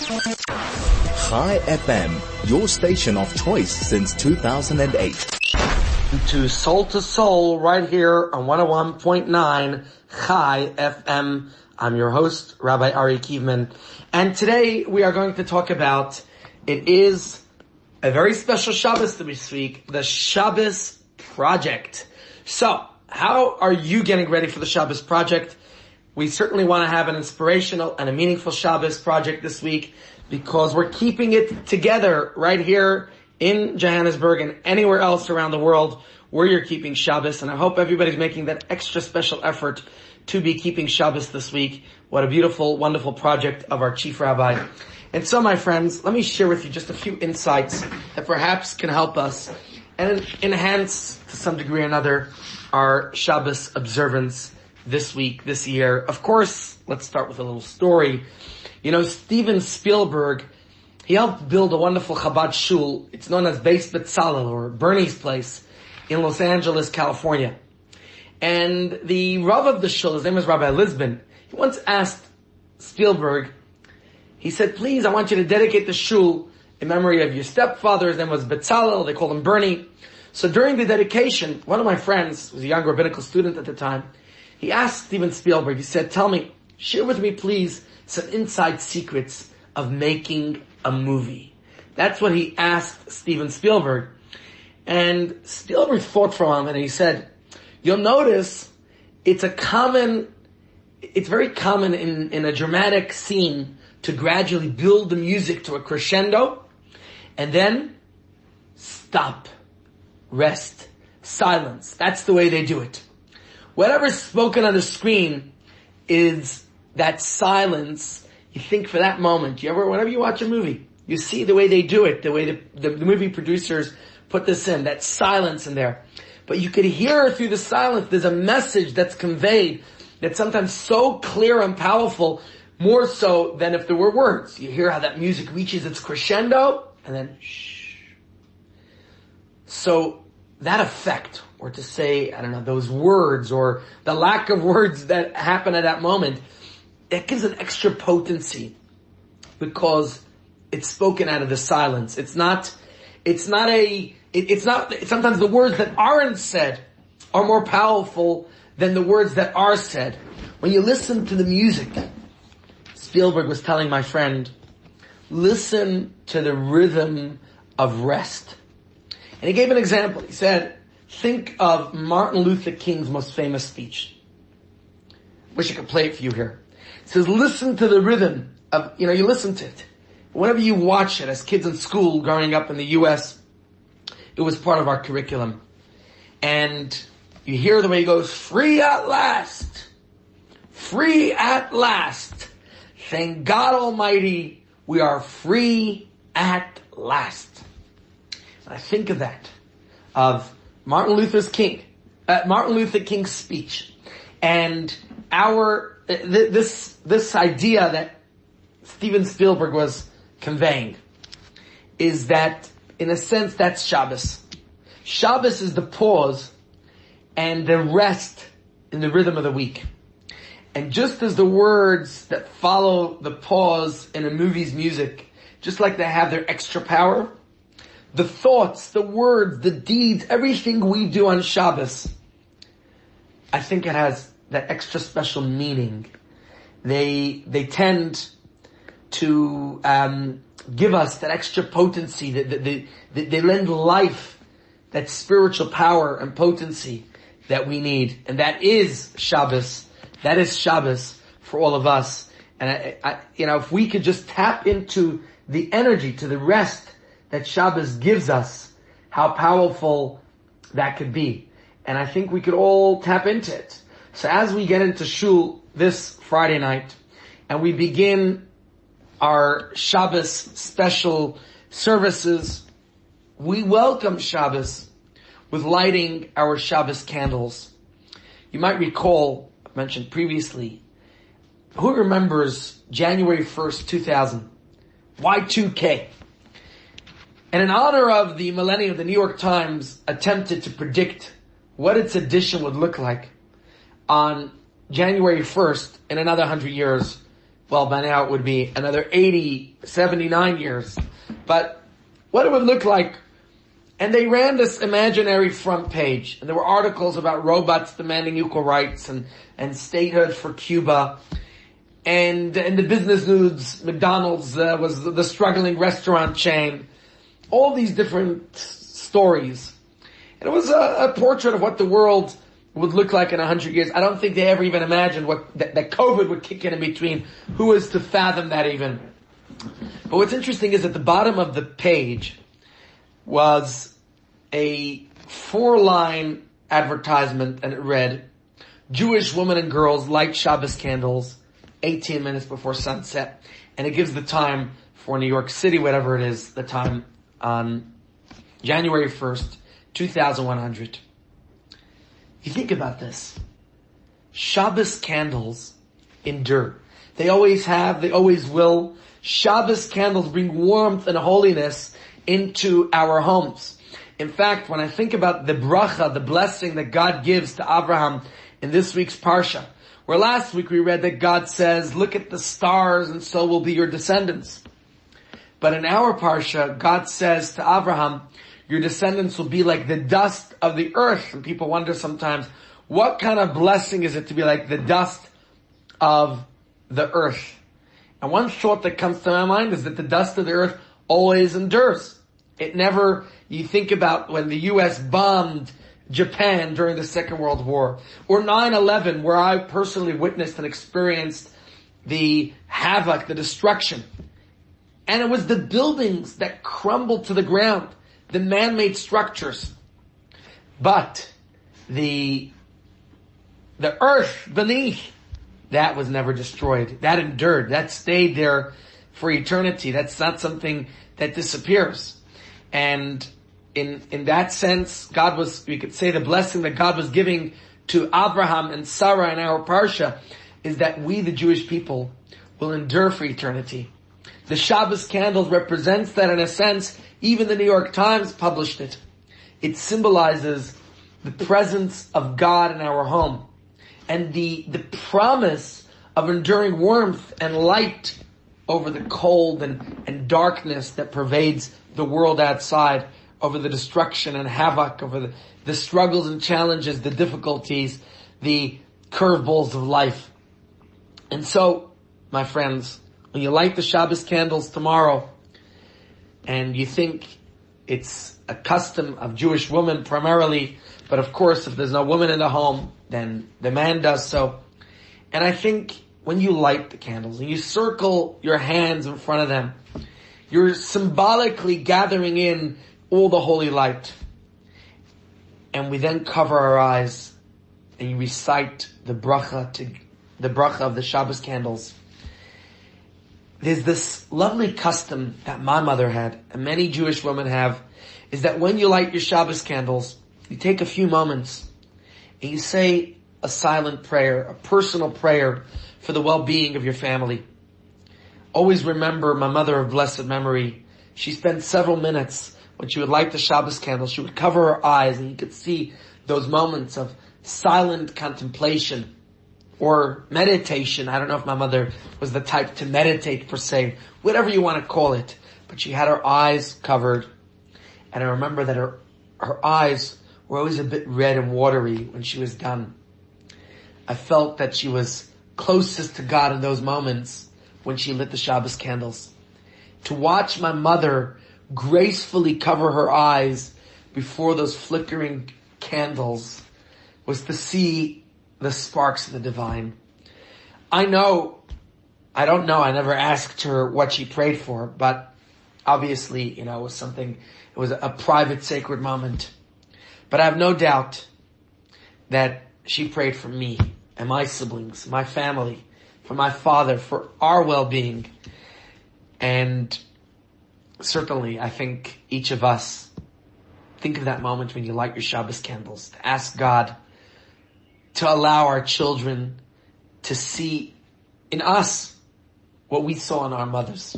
Chai FM, your station of choice since 2008. To Soul to Soul right here on 101.9 Chai FM. I'm your host, Rabbi Ari Kievman. And today we are going to talk about, it is a very special Shabbos to this week, the Shabbos Project. So, how are you getting ready for the Shabbos Project? We certainly want to have an inspirational and a meaningful Shabbos project this week because we're keeping it together right here in Johannesburg and anywhere else around the world where you're keeping Shabbos. And I hope everybody's making that extra special effort to be keeping Shabbos this week. What a beautiful, wonderful project of our chief rabbi. And so my friends, let me share with you just a few insights that perhaps can help us and enhance to some degree or another our Shabbos observance this week, this year. Of course, let's start with a little story. You know, Steven Spielberg, he helped build a wonderful Chabad shul. It's known as Beis Betzalel or Bernie's place in Los Angeles, California. And the Rav of the shul, his name is Rabbi Lisbon, he once asked Spielberg, he said, please, I want you to dedicate the shul in memory of your stepfather. His name was Betzalel. They called him Bernie. So during the dedication, one of my friends was a young rabbinical student at the time. He asked Steven Spielberg, he said, tell me, share with me please some inside secrets of making a movie. That's what he asked Steven Spielberg. And Spielberg thought for a moment and he said, you'll notice it's a common, it's very common in, in a dramatic scene to gradually build the music to a crescendo and then stop, rest, silence. That's the way they do it whatever's spoken on the screen is that silence. You think for that moment. You ever, whenever you watch a movie, you see the way they do it, the way the, the, the movie producers put this in, that silence in there. But you could hear through the silence, there's a message that's conveyed that's sometimes so clear and powerful, more so than if there were words. You hear how that music reaches its crescendo, and then shh. So that effect, or to say, I don't know, those words or the lack of words that happen at that moment, it gives an extra potency because it's spoken out of the silence. It's not, it's not a, it, it's not, sometimes the words that aren't said are more powerful than the words that are said. When you listen to the music, Spielberg was telling my friend, listen to the rhythm of rest. And he gave an example. He said, think of Martin Luther King's most famous speech. Wish I could play it for you here. It says, listen to the rhythm of, you know, you listen to it. Whenever you watch it as kids in school growing up in the US, it was part of our curriculum. And you hear the way he goes, free at last. Free at last. Thank God Almighty, we are free at last. I think of that, of Martin Luther's King, uh, Martin Luther King's speech, and our uh, th- this this idea that Steven Spielberg was conveying is that, in a sense, that's Shabbos. Shabbos is the pause and the rest in the rhythm of the week. And just as the words that follow the pause in a movie's music, just like they have their extra power, the thoughts, the words, the deeds, everything we do on Shabbos, I think it has that extra special meaning. They, they tend to, um, give us that extra potency, that they, they, they lend life, that spiritual power and potency that we need. And that is Shabbos. That is Shabbos for all of us. And I, I, you know, if we could just tap into the energy, to the rest that Shabbos gives us, how powerful that could be. And I think we could all tap into it. So as we get into Shul this Friday night, and we begin our Shabbos special services, we welcome Shabbos with lighting our Shabbos candles. You might recall, I mentioned previously, who remembers January 1st, 2000? Y2K. And in honor of the millennium, the New York Times attempted to predict what its edition would look like on January 1st in another hundred years. well by now it would be another 80, 79 years. But what it would look like and they ran this imaginary front page, and there were articles about robots demanding equal rights and, and statehood for Cuba. And in the business news, McDonald's uh, was the struggling restaurant chain. All these different stories. And it was a, a, portrait of what the world would look like in a hundred years. I don't think they ever even imagined what, that, that COVID would kick in in between. Who was to fathom that even? But what's interesting is at the bottom of the page was a four line advertisement and it read, Jewish women and girls light Shabbos candles 18 minutes before sunset. And it gives the time for New York City, whatever it is, the time on January 1st, 2100. You think about this. Shabbos candles endure. They always have, they always will. Shabbos candles bring warmth and holiness into our homes. In fact, when I think about the bracha, the blessing that God gives to Abraham in this week's parsha, where last week we read that God says, look at the stars and so will be your descendants. But in our parsha, God says to Abraham, your descendants will be like the dust of the earth. And people wonder sometimes, what kind of blessing is it to be like the dust of the earth? And one thought that comes to my mind is that the dust of the earth always endures. It never, you think about when the US bombed Japan during the Second World War, or 9-11 where I personally witnessed and experienced the havoc, the destruction. And it was the buildings that crumbled to the ground, the man-made structures. But the, the earth beneath, that was never destroyed. That endured. That stayed there for eternity. That's not something that disappears. And in, in that sense, God was, we could say the blessing that God was giving to Abraham and Sarah in our Parsha is that we, the Jewish people, will endure for eternity. The Shabbos candles represents that in a sense, even the New York Times published it. It symbolizes the presence of God in our home and the, the promise of enduring warmth and light over the cold and, and darkness that pervades the world outside, over the destruction and havoc, over the, the struggles and challenges, the difficulties, the curveballs of life. And so, my friends, when you light the Shabbos candles tomorrow, and you think it's a custom of Jewish women primarily, but of course if there's no woman in the home, then the man does so. And I think when you light the candles and you circle your hands in front of them, you're symbolically gathering in all the holy light. And we then cover our eyes and you recite the bracha to the bracha of the Shabbos candles. There's this lovely custom that my mother had and many Jewish women have is that when you light your Shabbos candles, you take a few moments and you say a silent prayer, a personal prayer for the well-being of your family always remember my mother of blessed memory. She spent several minutes when she would light the Shabbos candle. She would cover her eyes and you could see those moments of silent contemplation or meditation. I don't know if my mother was the type to meditate per se, whatever you want to call it, but she had her eyes covered. And I remember that her, her eyes were always a bit red and watery when she was done. I felt that she was closest to God in those moments when she lit the Shabbos candles. To watch my mother gracefully cover her eyes before those flickering candles was to see the sparks of the divine. I know, I don't know, I never asked her what she prayed for, but obviously, you know, it was something, it was a private sacred moment. But I have no doubt that she prayed for me and my siblings, my family, for my father, for our well-being. And certainly I think each of us think of that moment when you light your Shabbos candles to ask God to allow our children to see in us what we saw in our mothers.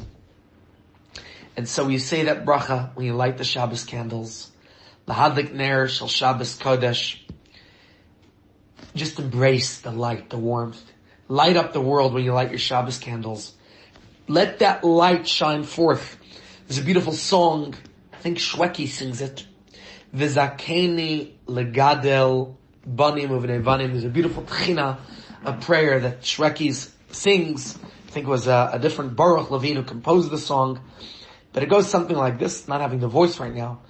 And so you say that bracha when you light the Shabbos candles. Lahadlik ner shel Shabbos kodesh. Just embrace the light, the warmth light up the world when you light your Shabbos candles. Let that light shine forth. There's a beautiful song, I think Shweki sings it. Vizakeni legadel banim over there. Banim is a beautiful tchina, a prayer that Shweki's sings. I think it was a, a different Baruch Levine who composed the song. But it goes something like this, not having the voice right now.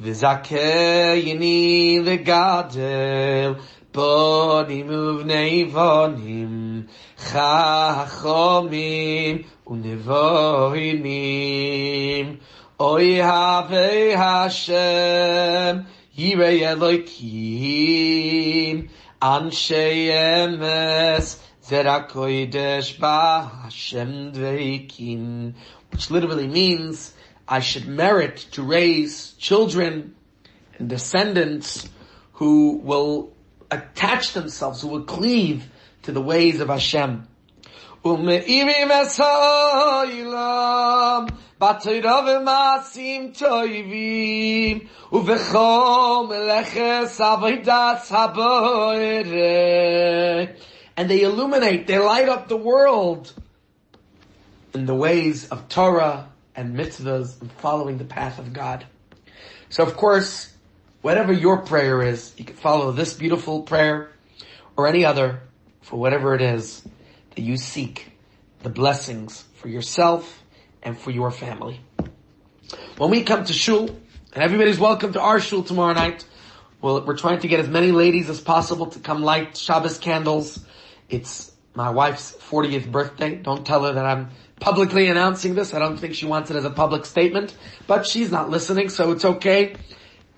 V'zakeyini v'gadel bonim uvnei chachomim unevoinim Oy Hashem Yirei Elohim, Anshei Emes, Zerakoidesh Hashem Dveikin, which literally means I should merit to raise children and descendants who will attach themselves, who will cleave to the ways of Hashem. ומאירים את העולם, בתורה ומעשים טובים, ובכל מלאכת עבודת הבורא. And they illuminate, they light up the world in the ways of Torah and mitzvahs and following the path of God. So of course, whatever your prayer is, you can follow this beautiful prayer or any other for whatever it is that you seek the blessings for yourself and for your family. When we come to shul, and everybody's welcome to our shul tomorrow night, well, we're trying to get as many ladies as possible to come light Shabbos candles. It's my wife's 40th birthday. Don't tell her that I'm publicly announcing this. I don't think she wants it as a public statement, but she's not listening, so it's okay.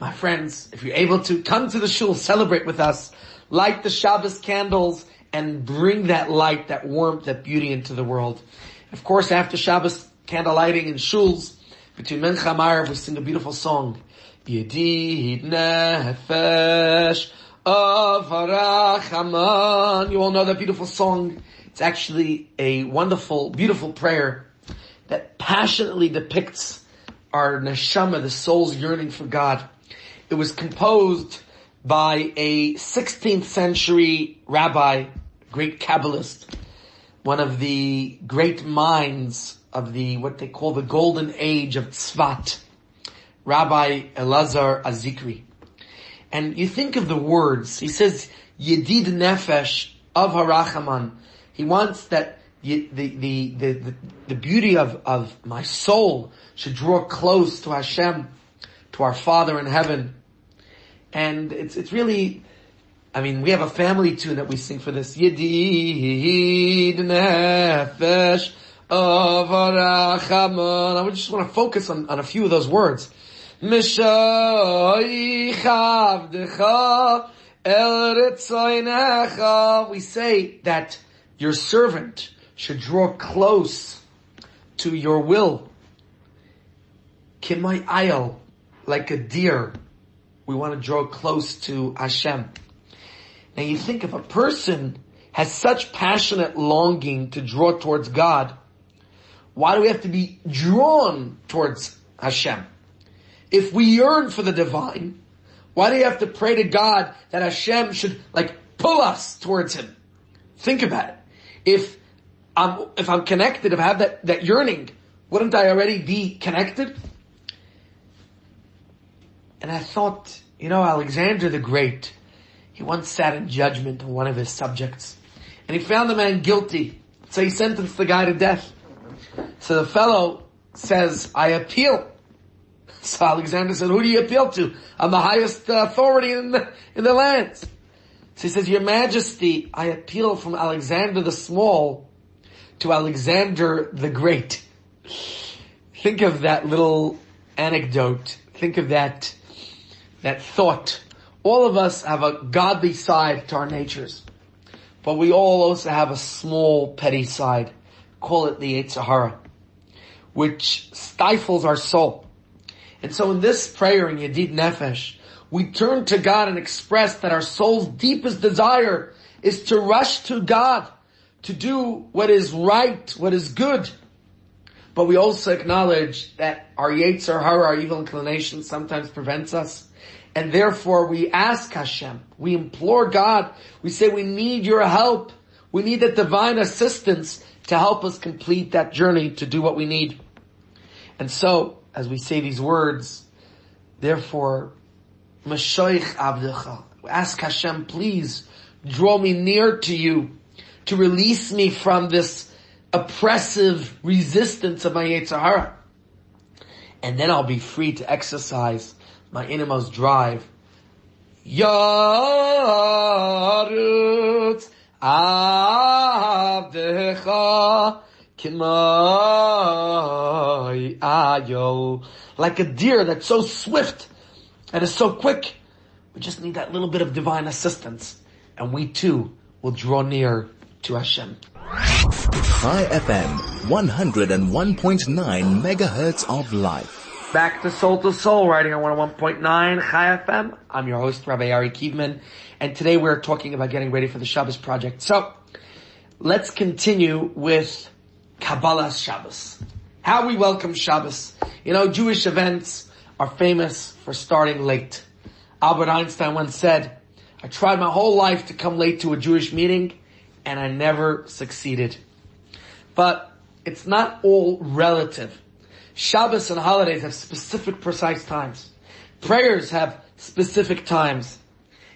My friends, if you're able to, come to the shul, celebrate with us, light the Shabbos candles, and bring that light, that warmth, that beauty into the world. Of course, after Shabbos candle lighting in shuls, between Mincha Maariv, we sing a beautiful song. Yedid nefesh avarachaman. You all know that beautiful song. It's actually a wonderful, beautiful prayer that passionately depicts our neshama, the soul's yearning for God. It was composed by a 16th century rabbi, great Kabbalist, one of the great minds of the, what they call the golden age of Tzfat, Rabbi Elazar Azikri. And you think of the words, he says, Yedid Nefesh of Harachaman. He wants that the, the, the, the, beauty of, of my soul should draw close to Hashem, to our Father in heaven. And it's, it's really, I mean, we have a family tune that we sing for this. Yedid nefesh I just want to focus on, on a few of those words. We say that your servant should draw close to your will. Kimay ayel, like a deer we want to draw close to Hashem. Now you think if a person has such passionate longing to draw towards God, why do we have to be drawn towards Hashem? If we yearn for the divine, why do you have to pray to God that Hashem should like pull us towards Him? Think about it. If I'm, if I'm connected, if I have that, that yearning, wouldn't I already be connected? And I thought, you know, Alexander the Great, he once sat in judgment on one of his subjects. And he found the man guilty. So he sentenced the guy to death. So the fellow says, I appeal. So Alexander said, who do you appeal to? I'm the highest uh, authority in the, in the land. So he says, your majesty, I appeal from Alexander the Small to Alexander the Great. Think of that little anecdote. Think of that that thought. All of us have a godly side to our natures, but we all also have a small petty side. Call it the Yetzer Hara, which stifles our soul. And so in this prayer in Yedid Nefesh, we turn to God and express that our soul's deepest desire is to rush to God, to do what is right, what is good. But we also acknowledge that our Yetzer Hara, our evil inclination sometimes prevents us and therefore we ask Hashem, we implore God, we say we need your help. We need that divine assistance to help us complete that journey to do what we need. And so, as we say these words, therefore, Mashoich Abdecha, ask Hashem, please draw me near to you to release me from this oppressive resistance of my Yetzer Hara. And then I'll be free to exercise my innermost drive. Yarutz Like a deer that's so swift and is so quick. We just need that little bit of divine assistance. And we too will draw near to Hashem. Chai FM, 101.9 megahertz of life. Back to Soul to Soul, writing on 101.9 Chai FM. I'm your host, Rabbi Ari Kievman, and today we're talking about getting ready for the Shabbos project. So, let's continue with Kabbalah Shabbos. How we welcome Shabbos. You know, Jewish events are famous for starting late. Albert Einstein once said, I tried my whole life to come late to a Jewish meeting, and I never succeeded. But it's not all relative. Shabbos and holidays have specific precise times. Prayers have specific times.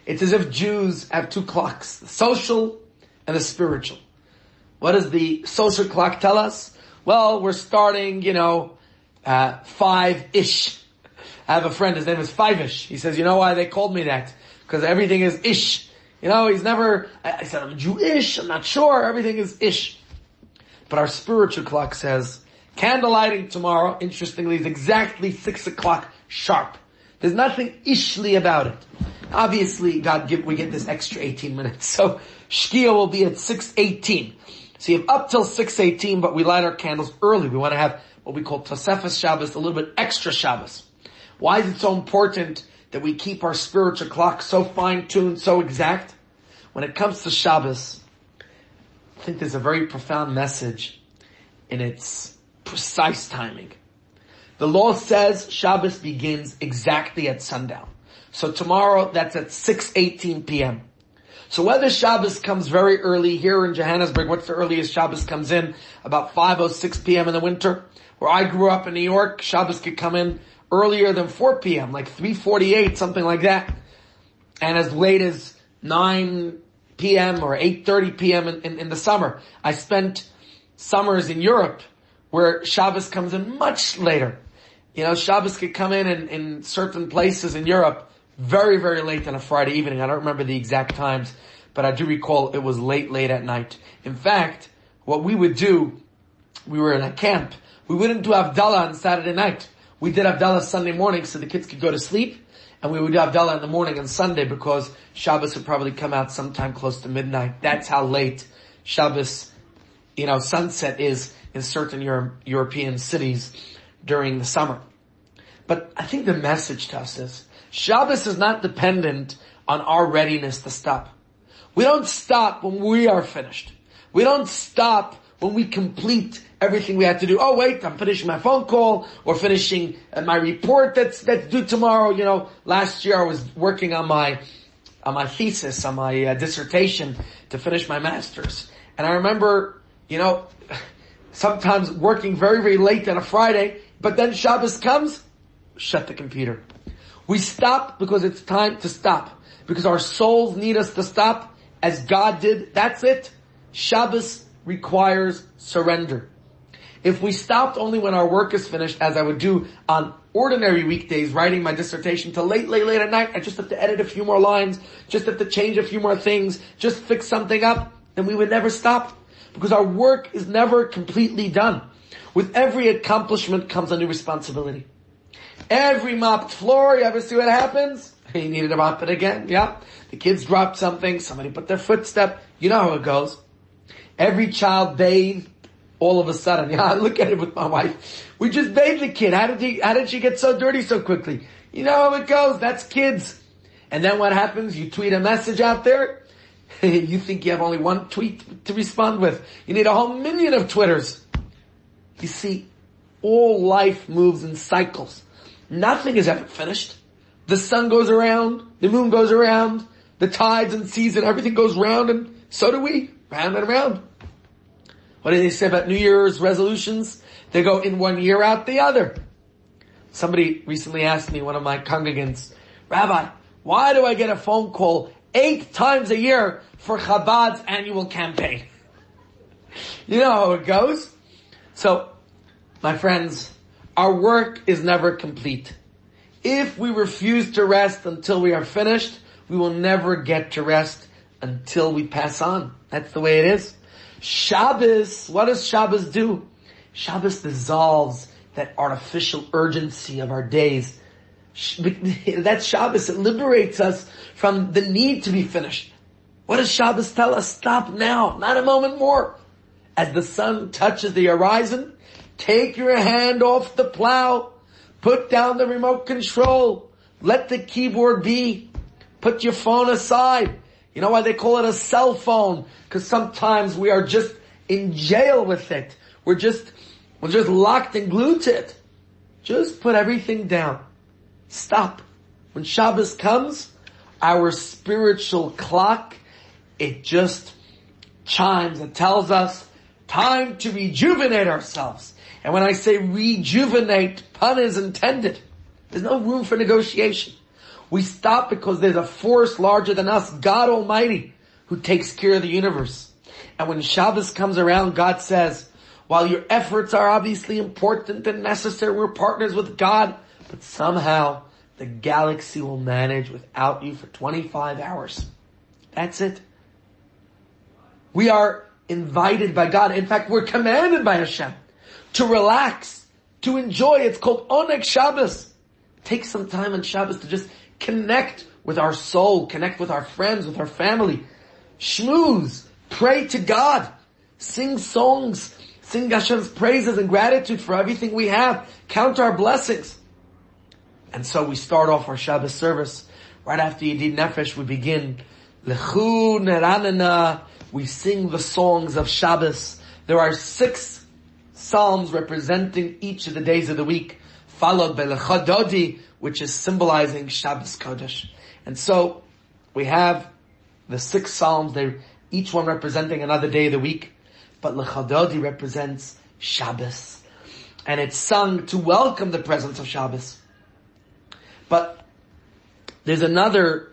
It's as if Jews have two clocks, the social and the spiritual. What does the social clock tell us? Well, we're starting, you know, uh, five-ish. I have a friend, his name is Five-ish. He says, you know why they called me that? Because everything is ish. You know, he's never, I, I said, I'm Jewish, I'm not sure, everything is ish. But our spiritual clock says, Candle lighting tomorrow, interestingly, is exactly six o'clock sharp. There's nothing ishly about it. Obviously, God give, we get this extra 18 minutes. So, Shkia will be at 6.18. So you have up till 6.18, but we light our candles early. We want to have what we call Tosefes Shabbos, a little bit extra Shabbos. Why is it so important that we keep our spiritual clock so fine-tuned, so exact? When it comes to Shabbos, I think there's a very profound message in its precise timing. The law says Shabbos begins exactly at sundown. So tomorrow that's at 6.18 p.m. So whether Shabbos comes very early here in Johannesburg, what's the earliest Shabbos comes in? About 5.06 p.m. in the winter. Where I grew up in New York, Shabbos could come in earlier than 4 p.m., like 3.48, something like that. And as late as 9 p.m. or 8.30 p.m. In, in, in the summer. I spent summers in Europe where Shabbos comes in much later. You know, Shabbos could come in, in in certain places in Europe very, very late on a Friday evening. I don't remember the exact times, but I do recall it was late, late at night. In fact, what we would do, we were in a camp. We wouldn't do Havdalah on Saturday night. We did Havdalah Sunday morning so the kids could go to sleep, and we would do Havdalah in the morning on Sunday because Shabbos would probably come out sometime close to midnight. That's how late Shabbos, you know, sunset is in certain Euro- European cities during the summer. But I think the message to us is, Shabbos is not dependent on our readiness to stop. We don't stop when we are finished. We don't stop when we complete everything we have to do. Oh wait, I'm finishing my phone call or finishing uh, my report that's, that's due tomorrow. You know, last year I was working on my, on my thesis, on my uh, dissertation to finish my master's. And I remember, you know, sometimes working very, very late on a Friday, but then Shabbos comes, shut the computer. We stop because it's time to stop. Because our souls need us to stop as God did. That's it. Shabbos requires surrender. If we stopped only when our work is finished, as I would do on ordinary weekdays, writing my dissertation till late, late, late at night, I just have to edit a few more lines, just have to change a few more things, just fix something up, then we would never stop because our work is never completely done. With every accomplishment comes a new responsibility. Every mopped floor, you ever see what happens? You needed to mop it again, yeah? The kids dropped something, somebody put their footstep, you know how it goes. Every child bathed, all of a sudden, yeah, I look at it with my wife. We just bathed the kid. How did he, how did she get so dirty so quickly? You know how it goes, that's kids. And then what happens? You tweet a message out there, you think you have only one tweet to respond with. You need a whole million of Twitters. You see, all life moves in cycles. Nothing is ever finished. The sun goes around, the moon goes around, the tides and seas and everything goes round and so do we, round and round. What do they say about New Year's resolutions? They go in one year out the other. Somebody recently asked me, one of my congregants, Rabbi, why do I get a phone call eight times a year for Chabad's annual campaign? You know how it goes. So, my friends, our work is never complete. If we refuse to rest until we are finished, we will never get to rest until we pass on. That's the way it is. Shabbos, what does Shabbos do? Shabbos dissolves that artificial urgency of our days. That's Shabbos. It liberates us from the need to be finished. What does Shabbos tell us? Stop now, not a moment more. As the sun touches the horizon, take your hand off the plow, put down the remote control, let the keyboard be, put your phone aside. You know why they call it a cell phone? Because sometimes we are just in jail with it. We're just, we're just locked and glued to it. Just put everything down. Stop. When Shabbos comes, our spiritual clock, it just chimes and tells us time to rejuvenate ourselves. And when I say rejuvenate, pun is intended. There's no room for negotiation. We stop because there's a force larger than us, God Almighty, who takes care of the universe. And when Shabbos comes around, God says, while your efforts are obviously important and necessary, we're partners with God, but somehow the galaxy will manage without you for 25 hours. That's it. We are invited by God. In fact, we're commanded by Hashem to relax, to enjoy. It's called Oneg Shabbos. Take some time on Shabbos to just connect with our soul, connect with our friends, with our family. Schmooze, pray to God, sing songs, sing Hashem's praises and gratitude for everything we have, count our blessings. And so we start off our Shabbos service. Right after Yedid Nefesh, we begin Lechu Neranana. We sing the songs of Shabbos. There are six psalms representing each of the days of the week, followed by Lechadodi, which is symbolizing Shabbos Kodesh. And so we have the six psalms. they're each one representing another day of the week, but Lechadodi represents Shabbos, and it's sung to welcome the presence of Shabbos. But there's another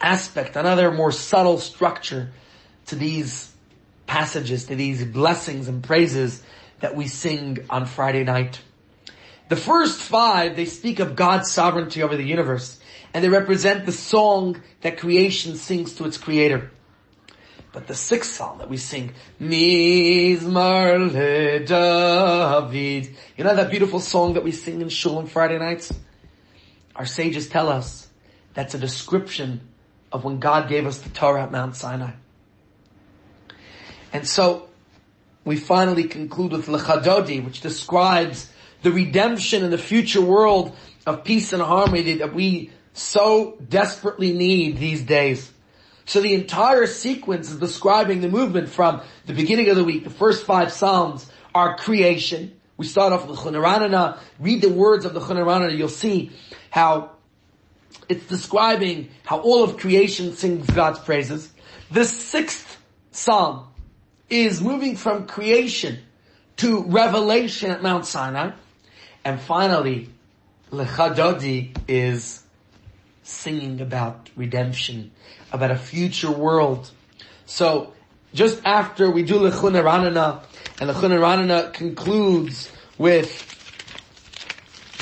aspect, another more subtle structure to these passages, to these blessings and praises that we sing on Friday night. The first five, they speak of God's sovereignty over the universe, and they represent the song that creation sings to its creator. But the sixth psalm that we sing, Mizmor le David, you know that beautiful song that we sing in shul on Friday nights? Our sages tell us that's a description of when God gave us the Torah at Mount Sinai. And so, we finally conclude with Lechadodi, which describes the redemption in the future world of peace and harmony that we so desperately need these days. So the entire sequence is describing the movement from the beginning of the week, the first five Psalms are creation. We start off with the Chunaranana, read the words of the Chunaranana, you'll see how it's describing how all of creation sings God's praises. The sixth Psalm is moving from creation to revelation at Mount Sinai. And finally, Lechadodi is singing about redemption, about a future world. So, just after we do Lechuna Ranana, and Lechuna Ranana concludes with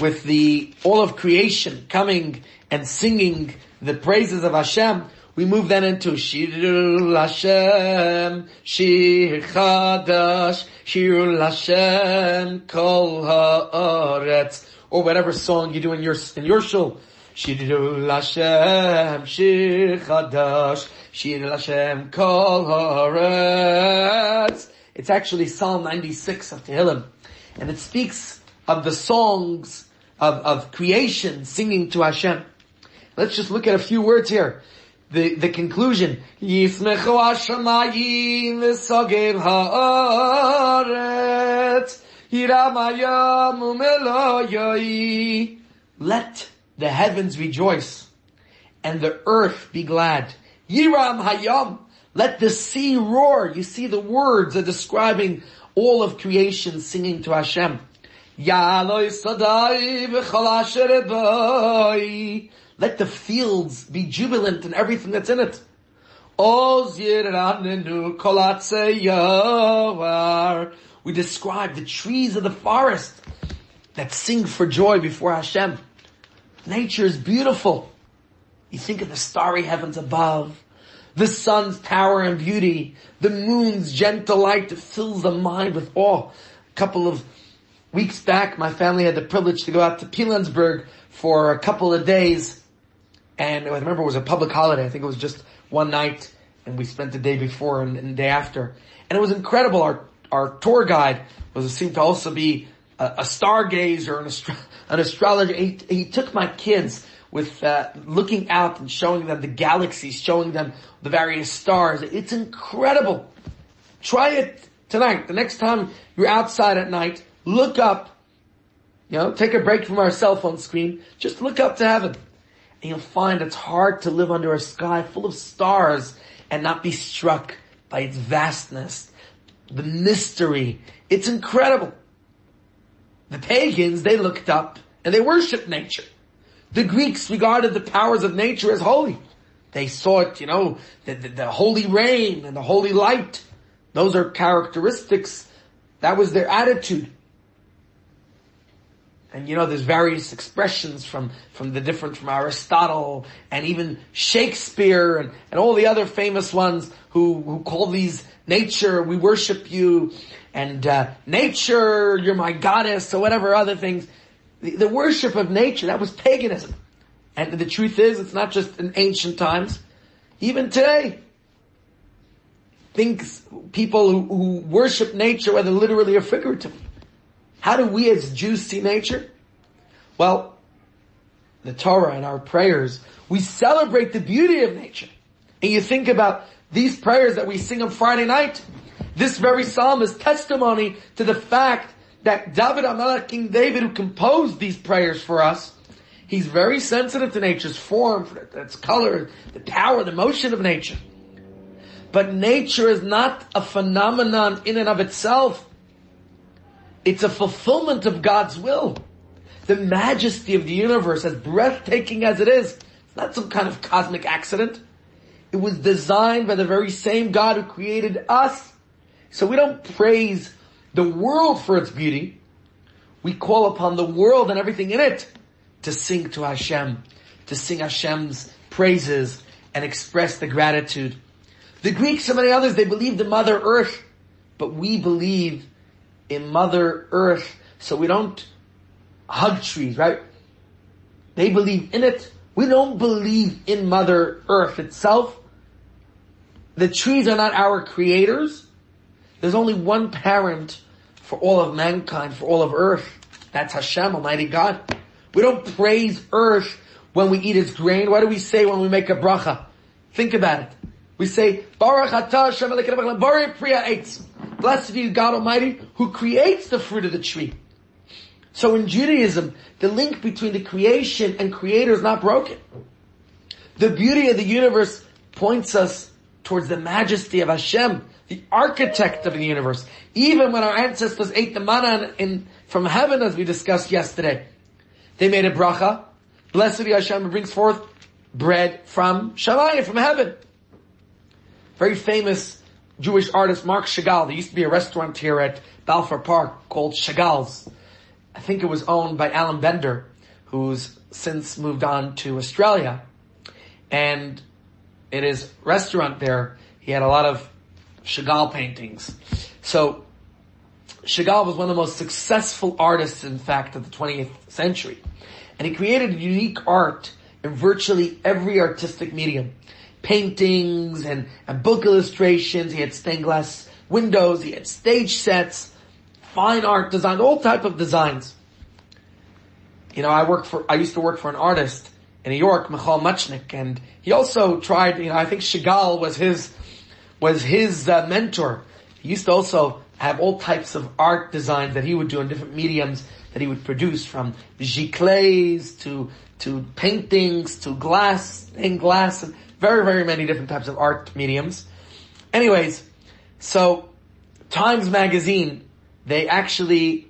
with the all of creation coming and singing the praises of Hashem, we move then into Shiru l'Hashem, Shir Chadash, Shiru l'Hashem, Kol Haaretz, or whatever song you do in your in your shul. Shiru l'Hashem, Shir Chadash, Shir Hashem, Kol Haaretz. It's actually Psalm 96 of Tehillim, and it speaks of the songs of, of creation singing to Hashem. Let's just look at a few words here. The, the conclusion, Yismechu Hashemayim v'sogev ha'aretz, Yiramayam u'meloyoi. Let the heavens rejoice, and the earth be glad. Yiram hayam, Let the sea roar. You see the words are describing all of creation singing to Hashem. Let the fields be jubilant and everything that's in it. We describe the trees of the forest that sing for joy before Hashem. Nature is beautiful. You think of the starry heavens above, the sun's power and beauty, the moon's gentle light that fills the mind with awe. A couple of weeks back, my family had the privilege to go out to Pilanesberg for a couple of days. And I remember it was a public holiday. I think it was just one night and we spent the day before and, and the day after. And it was incredible. Our, our tour guide was seemed to also be a, a stargazer, an, astro- an astrologer. He, he took my kids with uh, looking out and showing them the galaxies, showing them the various stars. It's incredible. Try it tonight. The next time you're outside at night, look up. You know, take a break from our cell phone screen. Just look up to heaven. And you'll find it's hard to live under a sky full of stars and not be struck by its vastness, the mystery. It's incredible. The pagans, they looked up and they worshiped nature. The Greeks regarded the powers of nature as holy. They saw it, you know, the, the, the, holy rain and the holy light. Those are characteristics. That was their attitude. And you know, there's various expressions from, from the different, from Aristotle and even Shakespeare and, and all the other famous ones who, who call these nature, we worship you, and uh, nature, you're my goddess, or whatever other things. The, the worship of nature, that was paganism. And the truth is, it's not just in ancient times. Even today, things, people who, who worship nature, whether literally or figuratively. How do we as Jews see nature? Well, the Torah and our prayers, we celebrate the beauty of nature. And you think about these prayers that we sing on Friday night. This very psalm is testimony to the fact that David HaMelech, King David, who composed these prayers for us, he's very sensitive to nature's form, its color, the power, the motion of nature. But nature is not a phenomenon in and of itself. It's a fulfillment of God's will. The majesty of the universe, as breathtaking as it is, it's not some kind of cosmic accident. It was designed by the very same God who created us. So we don't praise the world for its beauty. We call upon the world and everything in it to sing to Hashem, to sing Hashem's praises and express the gratitude. The Greeks and many others, they believed in Mother Earth, but we believe in Mother Earth, so we don't hug trees, right? They believe in it. We don't believe in Mother Earth itself. The trees are not our creators. There's only one parent for all of mankind, for all of earth. That's Hashem, Almighty God. We don't praise earth when we eat its grain. What do we say when we make a bracha? Think about it. We say, Baruch atah Hashem Priya Eitz. Blessed be God Almighty, who creates the fruit of the tree. So in Judaism, the link between the creation and creator is not broken. The beauty of the universe points us towards the majesty of Hashem, the architect of the universe. Even when our ancestors ate the manna in, from heaven, as we discussed yesterday, they made a bracha. Blessed be Hashem who brings forth bread from Shamayim, from heaven. Very famous Jewish artist Marc Chagall. There used to be a restaurant here at Balfour Park called Chagall's. I think it was owned by Alan Bender, who's since moved on to Australia. And in his restaurant there, he had a lot of Chagall paintings. So, Chagall was one of the most successful artists, in fact, of the 20th century. And he created unique art in virtually every artistic medium. Paintings and, and book illustrations, he had stained glass windows, he had stage sets, fine art design, all type of designs. You know, I work for, I used to work for an artist in New York, Michoel Muchnik, and he also tried, you know, I think Chagall was his, was his uh, mentor. He used to also have all types of art designs that he would do in different mediums that he would produce from giclées to, to paintings to glass, in glass, and very, very many different types of art mediums. Anyways, so Times Magazine, they actually,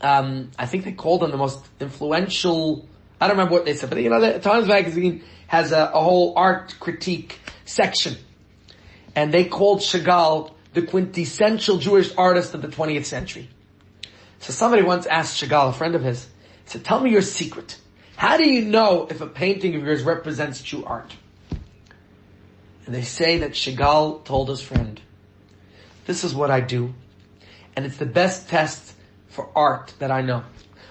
um, I think they called them the most influential, I don't remember what they said, but you know, the Times Magazine has a, a whole art critique section. And they called Chagall the quintessential Jewish artist of the 20th century. So somebody once asked Chagall, a friend of his, said, tell me your secret. How do you know if a painting of yours represents true art? And they say that Chagall told his friend, this is what I do. And it's the best test for art that I know.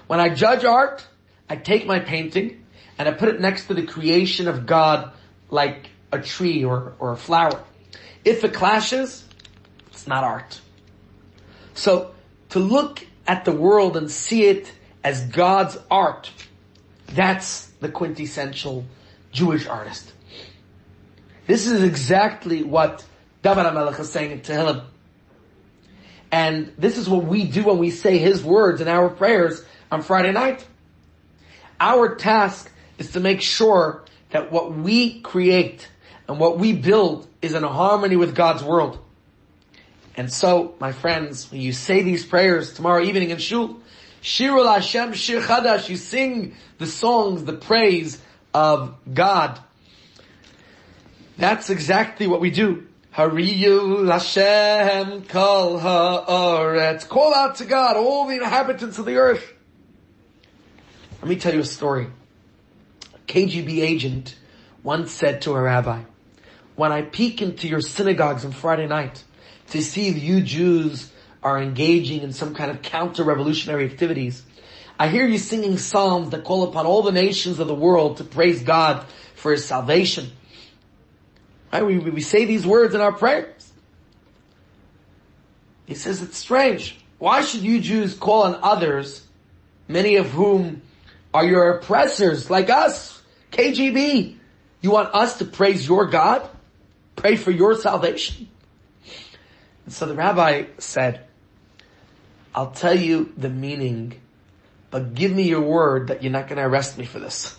When I judge art, I take my painting and I put it next to the creation of God like a tree or, or a flower. If it clashes, it's not art. So to look at the world and see it as God's art, that's the quintessential Jewish artist. This is exactly what David HaMelech is saying in Tehillim. And this is what we do when we say His words in our prayers on Friday night. Our task is to make sure that what we create and what we build is in harmony with God's world. And so, my friends, when you say these prayers tomorrow evening in Shul, Shiru l'Hashem Shir Chadash, you sing the songs, the praise of God. That's exactly what we do. Hariyu Hashem Kol Haaretz. Call out to God, all the inhabitants of the earth. Let me tell you a story. A KGB agent once said to a rabbi, when I peek into your synagogues on Friday night to see if you Jews are engaging in some kind of counter-revolutionary activities, I hear you singing psalms that call upon all the nations of the world to praise God for His salvation. Right? We, we say these words in our prayers. He says it's strange. Why should you Jews call on others, many of whom are your oppressors like us, KGB? You want us to praise your God? Pray for your salvation? And so the rabbi said, I'll tell you the meaning, but give me your word that you're not going to arrest me for this.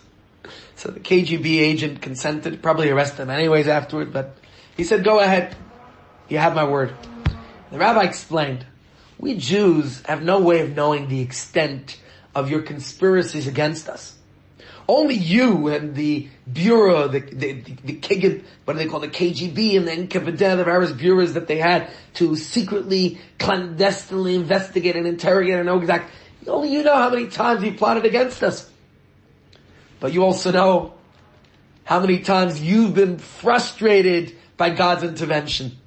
So the KGB agent consented, probably arrested him anyways afterward, but he said, go ahead. You have my word. The rabbi explained, we Jews have no way of knowing the extent of your conspiracies against us. Only you and the bureau, the, the, the, the KGB, what do they call the KGB and the NKVD, the various bureaus that they had to secretly, clandestinely investigate and interrogate and know exactly, only you know how many times he plotted against us. But you also know how many times you've been frustrated by God's intervention.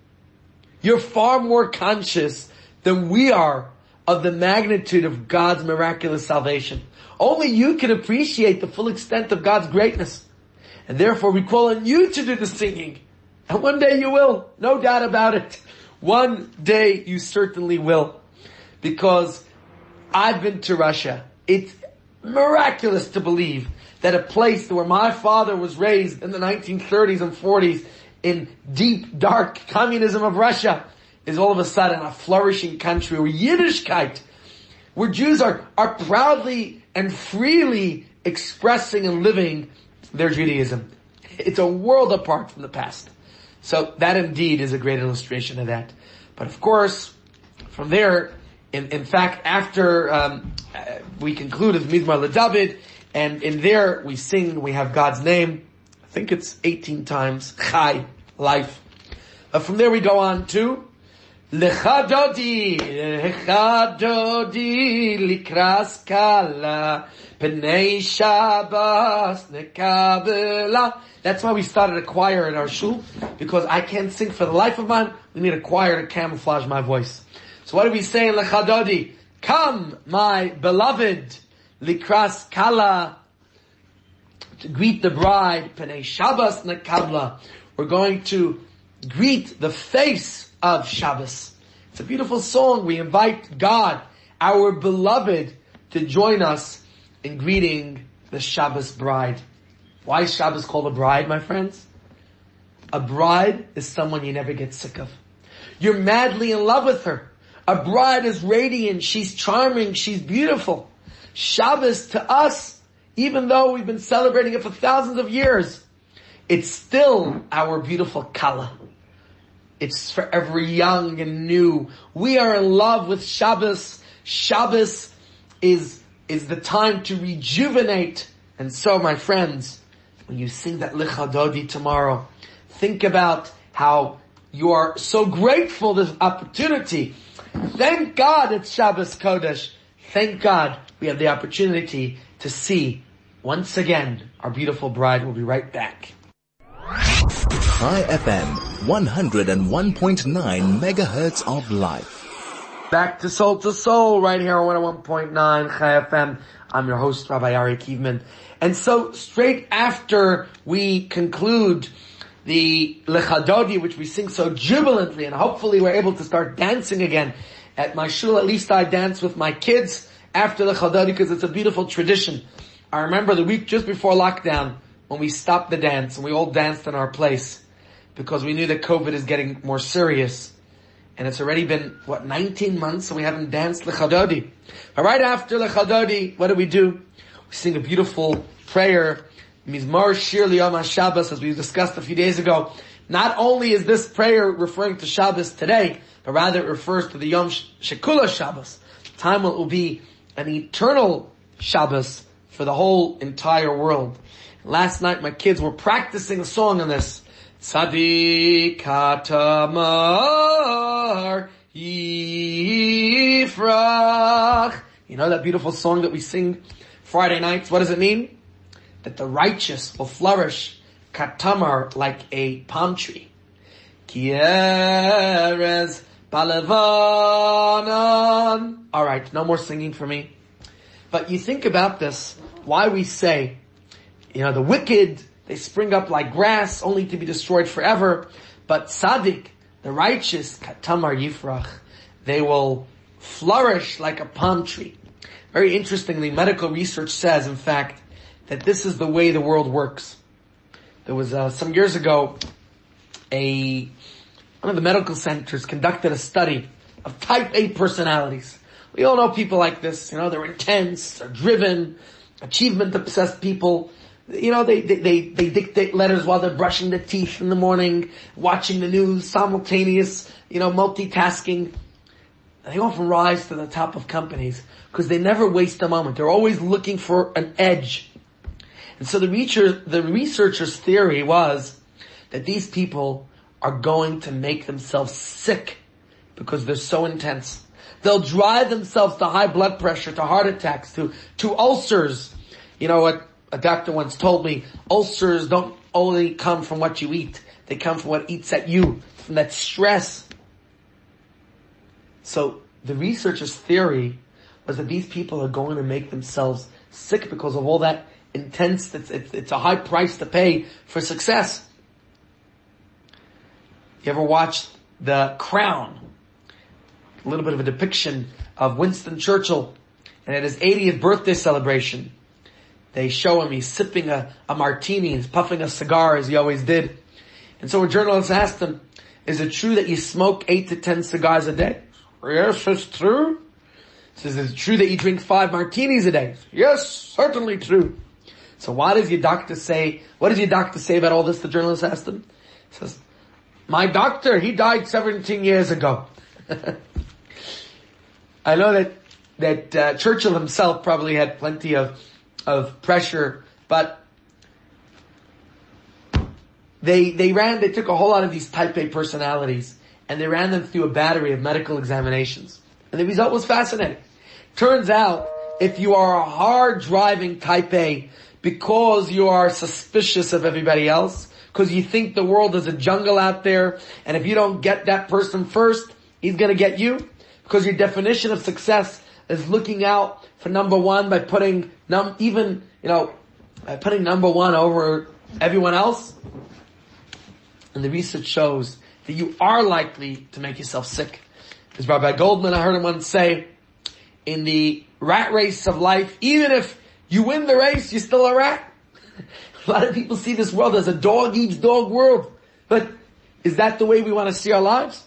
You're far more conscious than we are of the magnitude of God's miraculous salvation. Only you can appreciate the full extent of God's greatness. And therefore we call on you to do the singing. And one day you will. No doubt about it. One day you certainly will. Because I've been to Russia. It's miraculous to believe that a place where my father was raised in the 1930s and 40s in deep, dark communism of Russia is all of a sudden a flourishing country where Yiddishkeit, where Jews are, are proudly and freely expressing and living their Judaism. It's a world apart from the past. So that indeed is a great illustration of that. But of course, from there, in, in fact, after um, uh, we conclude with Mizmor LeDavid, and in there we sing, we have God's name. I think it's 18 times. Chai, life. Uh, from there we go on to Lecha Dodi, Lecha Dodi, Likras Kala, Pnei Shabbos, Nekabela. That's why we started a choir in our shul, because I can't sing for the life of mine. We need a choir to camouflage my voice. So what do we say in Lecha Dodi? Come, my beloved, Likras Kala, to greet the bride, Pnei Shabbos Nekabla. We're going to greet the face of Shabbos. It's a beautiful song. We invite God, our beloved, to join us in greeting the Shabbos bride. Why is Shabbos called a bride, my friends? A bride is someone you never get sick of. You're madly in love with her. A bride is radiant, she's charming, she's beautiful. Shabbos to us, even though we've been celebrating it for thousands of years, it's still our beautiful Kala. It's forever young and new. We are in love with Shabbos. Shabbos is, is the time to rejuvenate. And so, my friends, when you sing that Lecha Dodi tomorrow, think about how you are so grateful this opportunity. Thank God it's Shabbos Kodesh. Thank God we have the opportunity to see once again our beautiful bride. We'll be right back. Chai FM, 101.9 megahertz of life. Back to Soul to Soul right here on 101.9 Chai FM. I'm your host, Rabbi Ari Kievman. And so straight after we conclude the Lechadodi, which we sing so jubilantly, and hopefully we're able to start dancing again. At my shul, at least I dance with my kids after the Chadodi because it's a beautiful tradition. I remember the week just before lockdown when we stopped the dance and we all danced in our place because we knew that COVID is getting more serious. And it's already been, what, 19 months and we haven't danced the Lechadodi. But right after the Lechadodi, what do we do? We sing a beautiful prayer Mizmor Shir Liyom Shabbos, as we discussed a few days ago. Not only is this prayer referring to Shabbos today, but rather it refers to the Yom Shekula Shabbos. Time will be an eternal Shabbos for the whole entire world. Last night my kids were practicing a song on this. Tzadik Katamar Yifrach. You know that beautiful song that we sing Friday nights? What does it mean? that the righteous will flourish katamar like a palm tree. Kieres balevanan. Alright, no more singing for me. But you think about this, why we say, you know, the wicked, they spring up like grass, only to be destroyed forever. But tzaddik, the righteous, katamar yifrach, they will flourish like a palm tree. Very interestingly, medical research says, in fact, that this is the way the world works. There was uh, some years ago, a one of the medical centers conducted a study of type A personalities. We all know people like this. You know, they're intense, they're driven, achievement obsessed people. You know, they, they, they, they dictate letters while they're brushing their teeth in the morning, watching the news, simultaneous, you know, multitasking. They often rise to the top of companies because they never waste a moment. They're always looking for an edge. And so the, researcher, the researcher's theory was that these people are going to make themselves sick because they're so intense. They'll drive themselves to high blood pressure, to heart attacks, to, to ulcers. You know what a doctor once told me, ulcers don't only come from what you eat, they come from what eats at you, from that stress. So the researcher's theory was that these people are going to make themselves sick because of all that intense, it's, it's, it's a high price to pay for success. You ever watched The Crown? A little bit of a depiction of Winston Churchill and at his 80th birthday celebration, they show him he's sipping a, a martini, he's puffing a cigar as he always did. And so a journalist asked him, is it true that you smoke eight to ten cigars a day? Yes, it's true. He says, is it true that you drink five martinis a day? Yes, certainly true. So why does your doctor say, what does your doctor say about all this? The journalist asked him. He says, my doctor, he died 17 years ago. I know that, that uh, Churchill himself probably had plenty of, of pressure, but they, they ran, they took a whole lot of these type A personalities and they ran them through a battery of medical examinations. And the result was fascinating. Turns out, if you are a hard driving type A, because you are suspicious of everybody else, because you think the world is a jungle out there, and if you don't get that person first, he's gonna get you, because your definition of success is looking out for number one by putting num, even, you know, by putting number one over everyone else. And the research shows that you are likely to make yourself sick. As Rabbi Goldman, I heard him once say, in the rat race of life, even if you win the race, you're still a rat. a lot of people see this world as a dog eats dog world. But is that the way we want to see our lives?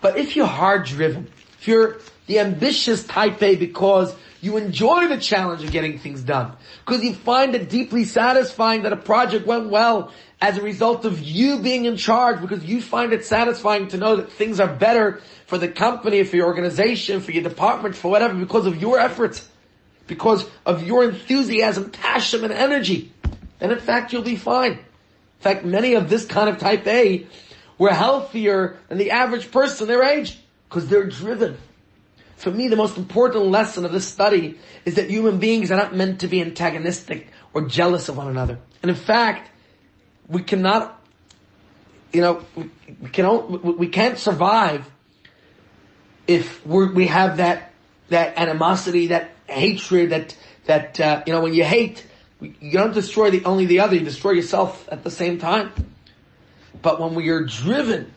But if you're hard driven, if you're the ambitious type A because You enjoy the challenge of getting things done. Because you find it deeply satisfying that a project went well as a result of you being in charge because you find it satisfying to know that things are better for the company, for your organization, for your department, for whatever because of your efforts. Because of your enthusiasm, passion, and energy. And in fact, you'll be fine. In fact, many of this kind of type A were healthier than the average person their age because they're driven. For me, the most important lesson of this study is that human beings are not meant to be antagonistic or jealous of one another. And in fact, we cannot, you know, we, can we can't survive if we have that that animosity, that hatred, that that uh, you know, when you hate, you don't destroy the only the other, you destroy yourself at the same time. But when we are driven,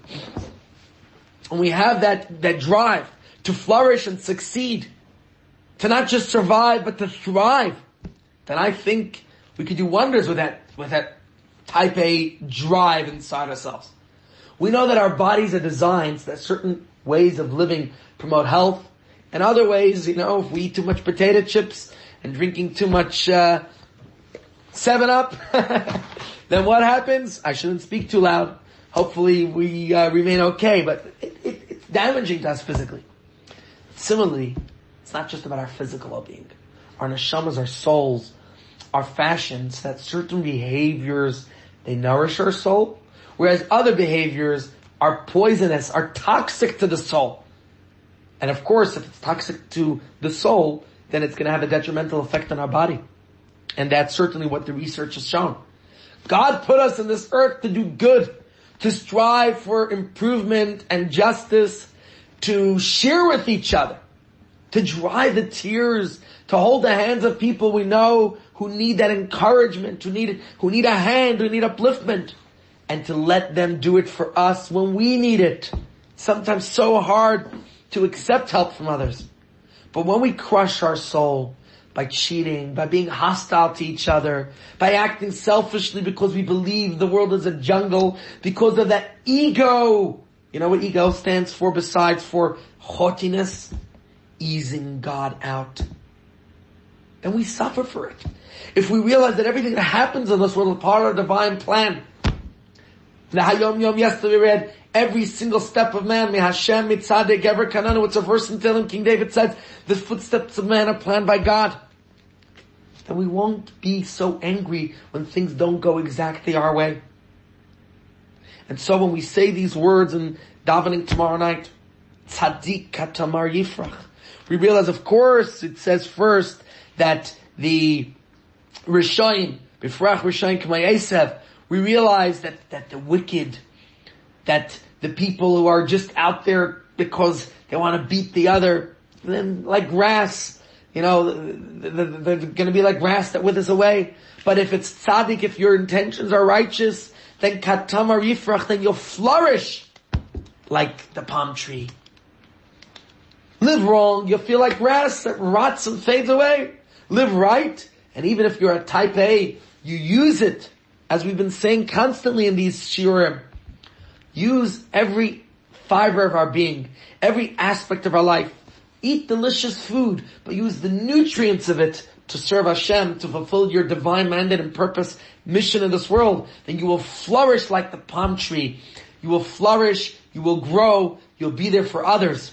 and we have that, that drive to flourish and succeed, to not just survive, but to thrive, then I think we could do wonders with that, with that type A drive inside ourselves. We know that our bodies are designed that certain ways of living promote health, and other ways, you know, if we eat too much potato chips and drinking too much, uh, 7 Up, then what happens? I shouldn't speak too loud. Hopefully we uh, remain okay, but it, it, it's damaging to us physically. Similarly, it's not just about our physical well-being. Our neshamas, our souls, our fashions, that certain behaviors, they nourish our soul, whereas other behaviors are poisonous, are toxic to the soul. And of course, if it's toxic to the soul, then it's going to have a detrimental effect on our body. And that's certainly what the research has shown. God put us in this earth to do good, to strive for improvement and justice, to share with each other, to dry the tears, to hold the hands of people we know who need that encouragement, who need, who need a hand, who need upliftment, and to let them do it for us when we need it. Sometimes so hard to accept help from others. But when we crush our soul, by cheating, by being hostile to each other, by acting selfishly because we believe the world is a jungle, because of that ego. You know what ego stands for besides for haughtiness? Easing God out. And we suffer for it. If we realize that everything that happens in this world is part of the divine plan. The Hayom Yom yesterday we read, every single step of man, Hashem mitzadek ever kananu. It's a verse in Tehillim. King David says, the footsteps of man are planned by God. Then we won't be so angry when things don't go exactly our way. And so when we say these words in davening tomorrow night, tzaddik katamar yifrach, we realize, of course, it says first that the Rishayim, bifrach Rishayim k'mayesev, we realize that, that the wicked that the people who are just out there because they want to beat the other, then like grass, you know, they're going to be like grass that withers away. But if it's tzaddik, if your intentions are righteous, then katamar yifrach, then you'll flourish like the palm tree. Live wrong, you'll feel like grass that rots and fades away. Live right, and even if you're a type A, you use it, as we've been saying constantly in these shiurim, Use every fiber of our being, every aspect of our life. Eat delicious food, but use the nutrients of it to serve Hashem, to fulfill your divine mandate and purpose, mission in this world. Then you will flourish like the palm tree. You will flourish, you will grow, you'll be there for others.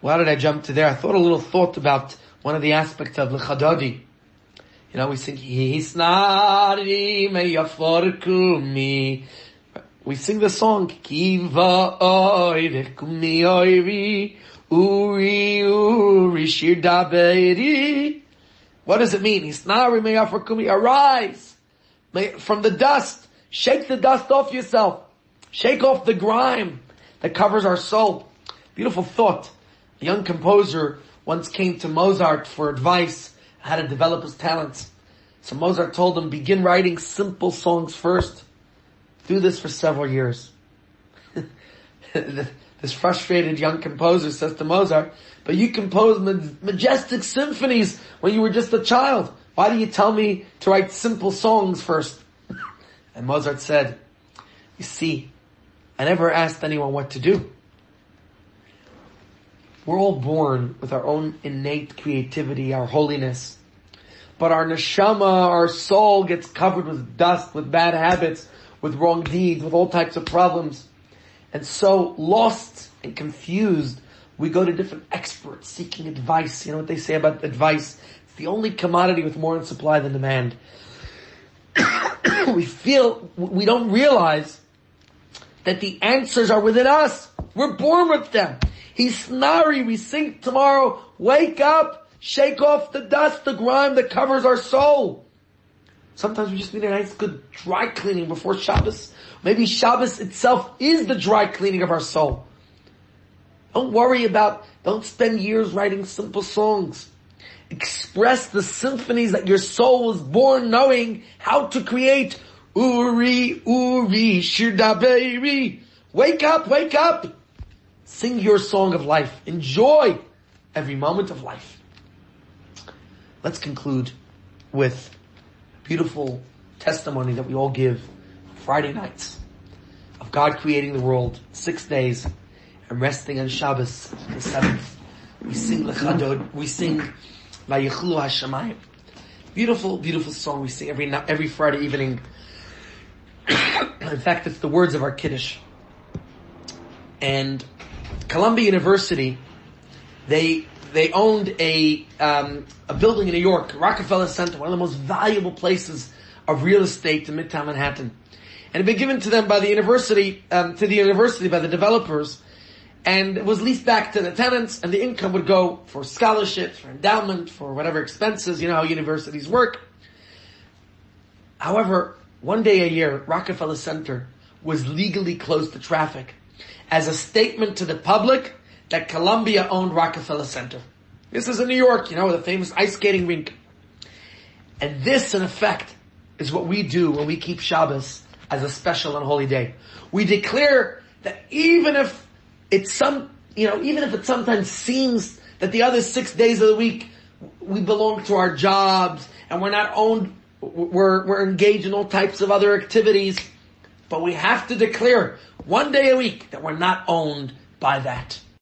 Why did I jump to there? I thought a little thought about one of the aspects of Lecha Dodi. You know, we sing, Hisnari me We sing the song, Kiva oire kumi oiri, uri uri shir daberi. What does it mean? Hisnari meyafrakumi, arise from the dust. Shake the dust off yourself. Shake off the grime that covers our soul. Beautiful thought. A young composer once came to Mozart for advice how to develop his talents. So Mozart told him, begin writing simple songs first. Do this for several years. this frustrated young composer says to Mozart, but you composed majestic symphonies when you were just a child. Why do you tell me to write simple songs first? And Mozart said, you see, I never asked anyone what to do. We're all born with our own innate creativity, our holiness. But our neshama, our soul gets covered with dust, with bad habits, with wrong deeds, with all types of problems. And so lost and confused, we go to different experts seeking advice. You know what they say about advice? It's the only commodity with more in supply than demand. we feel, we don't realize that the answers are within us. We're born with them. Hisnari. We sing tomorrow. Wake up. Shake off the dust, the grime that covers our soul. Sometimes we just need a nice good dry cleaning before Shabbos. Maybe Shabbos itself is the dry cleaning of our soul. Don't worry about, don't spend years writing simple songs. Express the symphonies that your soul was born knowing how to create. Uri, Uri, Shirdaberi. Wake up, wake up. Sing your song of life. Enjoy every moment of life. Let's conclude with beautiful testimony that we all give Friday nights of God creating the world six days and resting on Shabbos the seventh. We sing Lechadod, we sing Vayichlu Hashemayim. Beautiful, beautiful song we sing every every Friday evening. In fact, it's the words of our Kiddush. And Columbia University, they they owned a um, a building in New York, Rockefeller Center, one of the most valuable places of real estate in Midtown Manhattan, and it had been given to them by the university um, to the university by the developers, and it was leased back to the tenants, and the income would go for scholarships, for endowment, for whatever expenses. You know how universities work. However, one day a year, Rockefeller Center was legally closed to traffic as a statement to the public that Columbia owned Rockefeller Center. This is in New York, you know, the famous ice skating rink. And this, in effect, is what we do when we keep Shabbos as a special and holy day. We declare that even if it's some, you know, even if it sometimes seems that the other six days of the week we belong to our jobs and we're not owned, we're, we're engaged in all types of other activities, but we have to declare one day a week that we're not owned by that.